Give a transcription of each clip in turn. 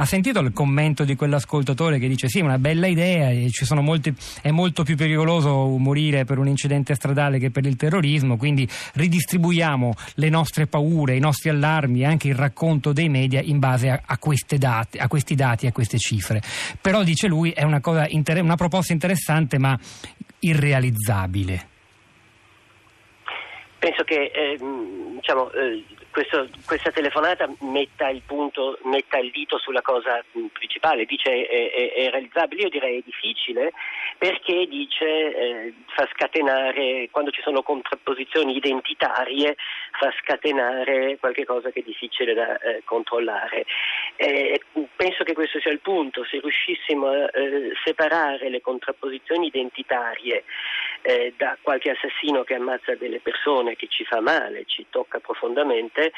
Ha sentito il commento di quell'ascoltatore che dice sì, una bella idea, molti, è molto più pericoloso morire per un incidente stradale che per il terrorismo, quindi ridistribuiamo le nostre paure, i nostri allarmi e anche il racconto dei media in base a, a, dati, a questi dati, a queste cifre. Però dice lui è una, inter- una proposta interessante ma irrealizzabile. Penso che eh, diciamo, eh, questo, questa telefonata metta il, punto, metta il dito sulla cosa principale, dice è, è, è realizzabile, io direi è difficile perché dice eh, fa scatenare, quando ci sono contrapposizioni identitarie, fa scatenare qualcosa che è difficile da eh, controllare. Eh, penso che questo sia il punto, se riuscissimo a eh, separare le contrapposizioni identitarie eh, da qualche assassino che ammazza delle persone, che ci fa male, ci tocca profondamente,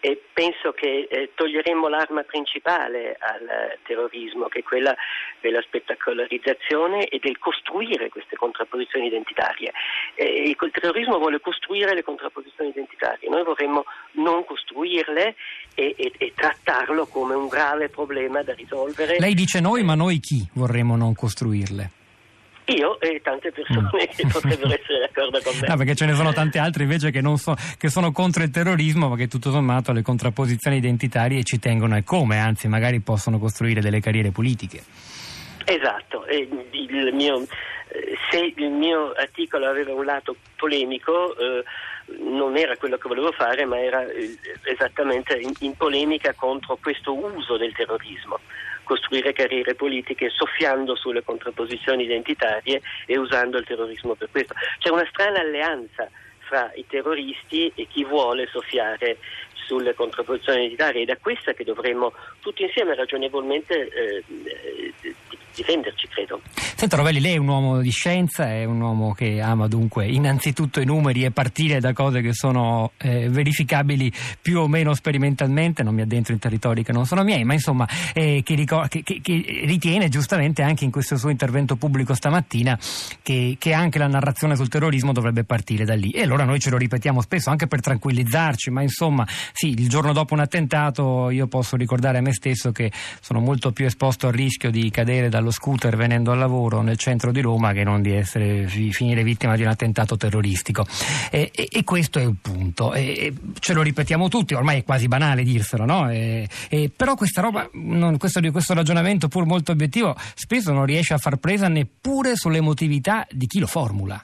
e penso che eh, toglieremmo l'arma principale al terrorismo, che è quella della spettacolarizzazione e del costruire queste contrapposizioni identitarie. Eh, il terrorismo vuole costruire le contrapposizioni identitarie, noi vorremmo non costruirle e, e, e trattarlo come un grave problema da risolvere. Lei dice noi, ma noi chi vorremmo non costruirle? Io e tante persone mm. che potrebbero essere d'accordo con me. No, perché ce ne sono tante altre invece che, so, che, sono contro il terrorismo, ma che tutto sommato alle contrapposizioni identitarie ci tengono e come, anzi magari possono costruire delle carriere politiche. Esatto, il mio, eh, se il mio articolo aveva un lato polemico, eh, non era quello che volevo fare, ma era eh, esattamente in, in polemica contro questo uso del terrorismo costruire carriere politiche soffiando sulle contrapposizioni identitarie e usando il terrorismo per questo. C'è una strana alleanza fra i terroristi e chi vuole soffiare sulle contrapposizioni identitarie ed è questa che dovremmo tutti insieme ragionevolmente eh, eh difenderci, credo. Senta Rovelli, lei è un uomo di scienza, è un uomo che ama dunque innanzitutto i numeri e partire da cose che sono eh, verificabili più o meno sperimentalmente, non mi addentro in territori che non sono miei, ma insomma eh, che, ricor- che, che, che, ritiene giustamente anche in questo suo intervento pubblico stamattina che, anche la narrazione sul terrorismo dovrebbe partire da lì. E allora noi ce lo ripetiamo spesso anche per tranquillizzarci, ma insomma sì, il giorno dopo un attentato io posso ricordare a me stesso che sono molto più esposto al rischio di cadere dal dallo scooter venendo al lavoro nel centro di Roma che non di essere, finire vittima di un attentato terroristico. E, e, e questo è il punto. E, ce lo ripetiamo tutti, ormai è quasi banale dirselo, no? però questa roba, non, questo, questo ragionamento pur molto obiettivo, spesso non riesce a far presa neppure sull'emotività di chi lo formula.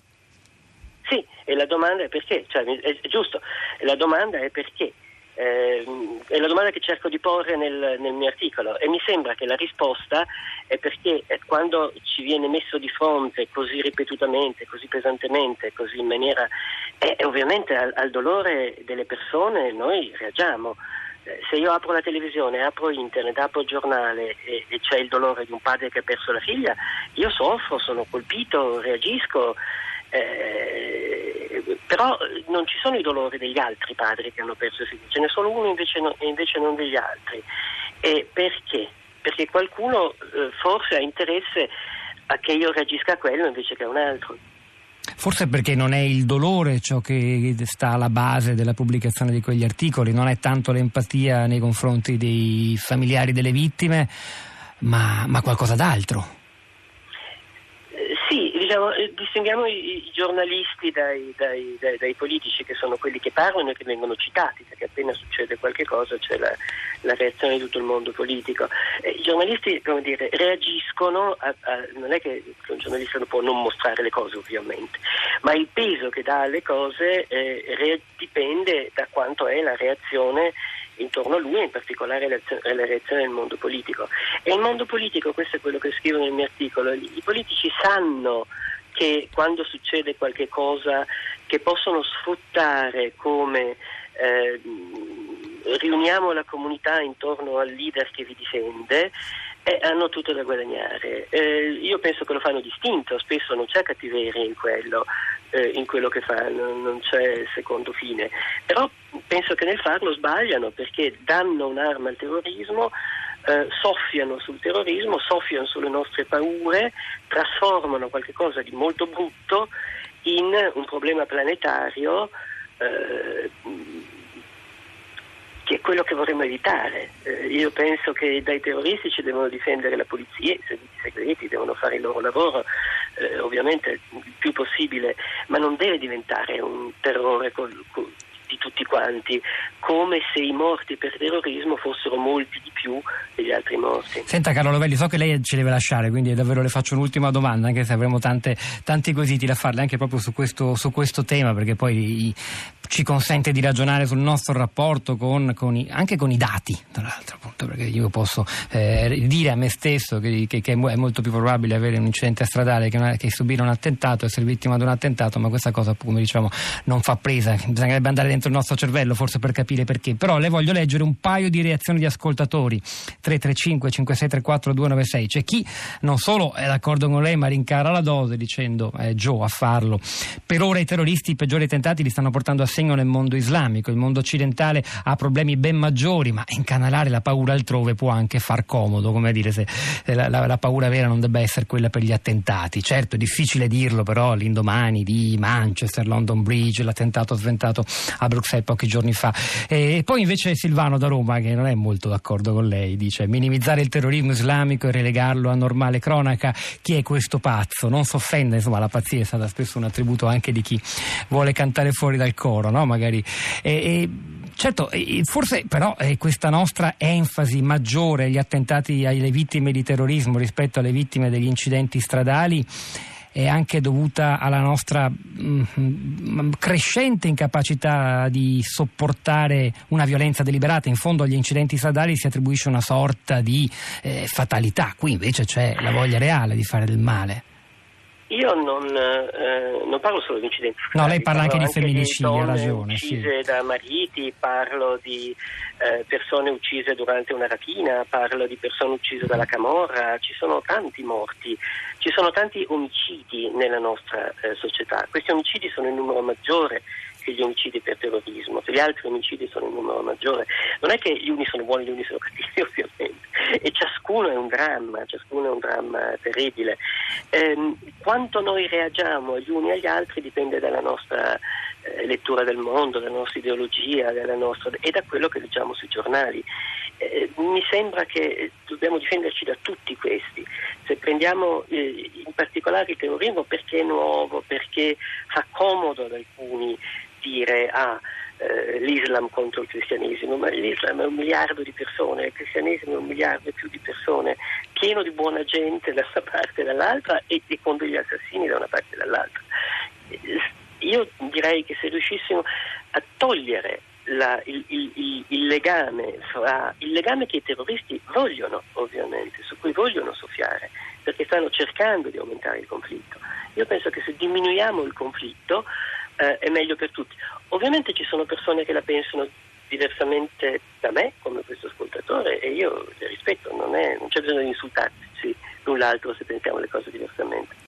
Sì, e la domanda è perché, cioè, è giusto, la domanda è perché. Eh, è la domanda che cerco di porre nel, nel, mio articolo e mi sembra che la risposta è perché quando ci viene messo di fronte così ripetutamente, così pesantemente, così in maniera... Eh, ovviamente al, al, dolore delle persone noi reagiamo. Eh, se io apro la televisione, apro internet, apro il giornale e, e c'è il dolore di un padre che ha perso la figlia, io soffro, sono colpito, reagisco. Eh, però non ci sono i dolori degli altri padri che hanno perso i figli, ce ne sono uno invece, no, invece non degli altri. E perché? Perché qualcuno eh, forse ha interesse a che io reagisca a quello invece che a un altro. Forse perché non è il dolore ciò che sta alla base della pubblicazione di quegli articoli, non è tanto l'empatia nei confronti dei familiari delle vittime, ma, ma qualcosa d'altro diciamo, eh, distinguiamo i, i giornalisti dai, dai, dai, dai, politici che sono quelli che parlano e che vengono citati, perché appena succede qualche cosa c'è la, la reazione di tutto il mondo politico. Eh, I giornalisti dire, reagiscono, a, a, non è che un giornalista può non mostrare le cose ovviamente, ma il peso che dà alle cose eh, re, dipende da quanto è la reazione intorno a lui, in particolare la reazione del mondo politico. E il mondo politico, questo è quello che scrivo nel mio articolo, i politici sanno che quando succede qualche cosa che possono sfruttare come eh, riuniamo la comunità intorno al leader che vi difende, eh, hanno tutto da guadagnare. Eh, io penso che lo fanno distinto, spesso non c'è cattiveria in quello, eh, in quello che fanno, non c'è secondo fine, però penso che nel farlo sbagliano perché danno un'arma al terrorismo, eh, soffiano sul terrorismo, soffiano sulle nostre paure, trasformano qualcosa di molto brutto in un problema planetario eh, che è quello che vorremmo evitare. Eh, io penso che dai terroristi ci devono difendere la polizia, i servizi segreti devono fare il loro lavoro, eh, ovviamente il più possibile, ma non deve diventare un terrore tutti quanti, come se i morti per terrorismo fossero molti di più degli altri morti. Senta Carlo Lovelli, so che lei ci deve lasciare, quindi davvero le faccio un'ultima domanda, anche se avremo tante, tanti quesiti da farle anche proprio su questo, su questo tema, perché poi ci consente di ragionare sul nostro rapporto con, con i, anche con i dati, tra l'altro, appunto, perché io posso eh, dire a me stesso che, che, che, è molto più probabile avere un incidente stradale che, una, che, subire un attentato, essere vittima di un attentato, ma questa cosa, come diciamo, non fa presa, bisognerebbe andare dentro il nostro cervello forse per capire perché. Però le voglio leggere un paio di reazioni di ascoltatori. 335 5634 296. C'è chi non solo è d'accordo con lei, ma rincara la dose dicendo è Joe a farlo. Per ora i terroristi i peggiori attentati li stanno portando a sé segno nel mondo islamico. Il mondo occidentale ha problemi ben maggiori, ma incanalare la paura altrove può anche far comodo, come dire se la, la, la paura vera non debba essere quella per gli attentati. Certo, è difficile dirlo, però l'indomani di Manchester, London Bridge, l'attentato sventato a Bruxelles pochi giorni fa. E poi invece Silvano da Roma, che non è molto d'accordo con lei, dice minimizzare il terrorismo islamico e relegarlo a normale cronaca. Chi è questo pazzo? Non si offende, insomma la pazzia è stata spesso un attributo anche di chi vuole cantare fuori dal coro no? Magari. E, e, certo, forse però eh, questa nostra enfasi maggiore agli attentati alle vittime di terrorismo rispetto alle vittime degli incidenti stradali è anche dovuta alla nostra mh, mm, crescente incapacità di sopportare una violenza deliberata. In fondo agli incidenti stradali si attribuisce una sorta di eh, fatalità, qui invece c'è la voglia reale di fare del male. Io non, eh, non, parlo solo di incidenti. No, lei parla anche di femminicidi, ha ragione. uccise sì. da mariti, parlo di eh, persone uccise durante una rapina, parlo di persone uccise dalla camorra, ci sono tanti morti, ci sono tanti omicidi nella nostra eh, società. Questi omicidi sono in numero maggiore che gli omicidi per terrorismo, gli altri omicidi sono in numero maggiore. Non è che gli uni sono buoni e gli uni sono cattivi, ovviamente, e ciascuno è un dramma, ciascuno è un dramma terribile. Eh, quanto noi reagiamo gli uni agli altri dipende dalla nostra eh, lettura del mondo, dalla nostra ideologia nostra, e da quello che leggiamo sui giornali. Eh, mi sembra che dobbiamo difenderci da tutti questi. Se prendiamo eh, in particolare il terrorismo perché è nuovo, perché fa comodo ad alcuni dire ah, eh, l'Islam contro il cristianesimo, ma l'Islam è un miliardo di persone, il cristianesimo è un miliardo e più di persone, pieno di buona gente da una parte e dall'altra e, e con degli assassini da una parte e dall'altra. Io direi che se riuscissimo a togliere la, il, il, il, legame fra, il legame che i terroristi vogliono ovviamente, su cui vogliono soffiare, perché stanno cercando di aumentare il conflitto. Io penso che se diminuiamo il conflitto eh, è meglio per tutti. Ovviamente ci sono persone che la pensano diversamente da me, come questo ascoltatore, e io rispetto, non, è, non c'è bisogno di insultarsi l'un l'altro se pensiamo le cose diversamente.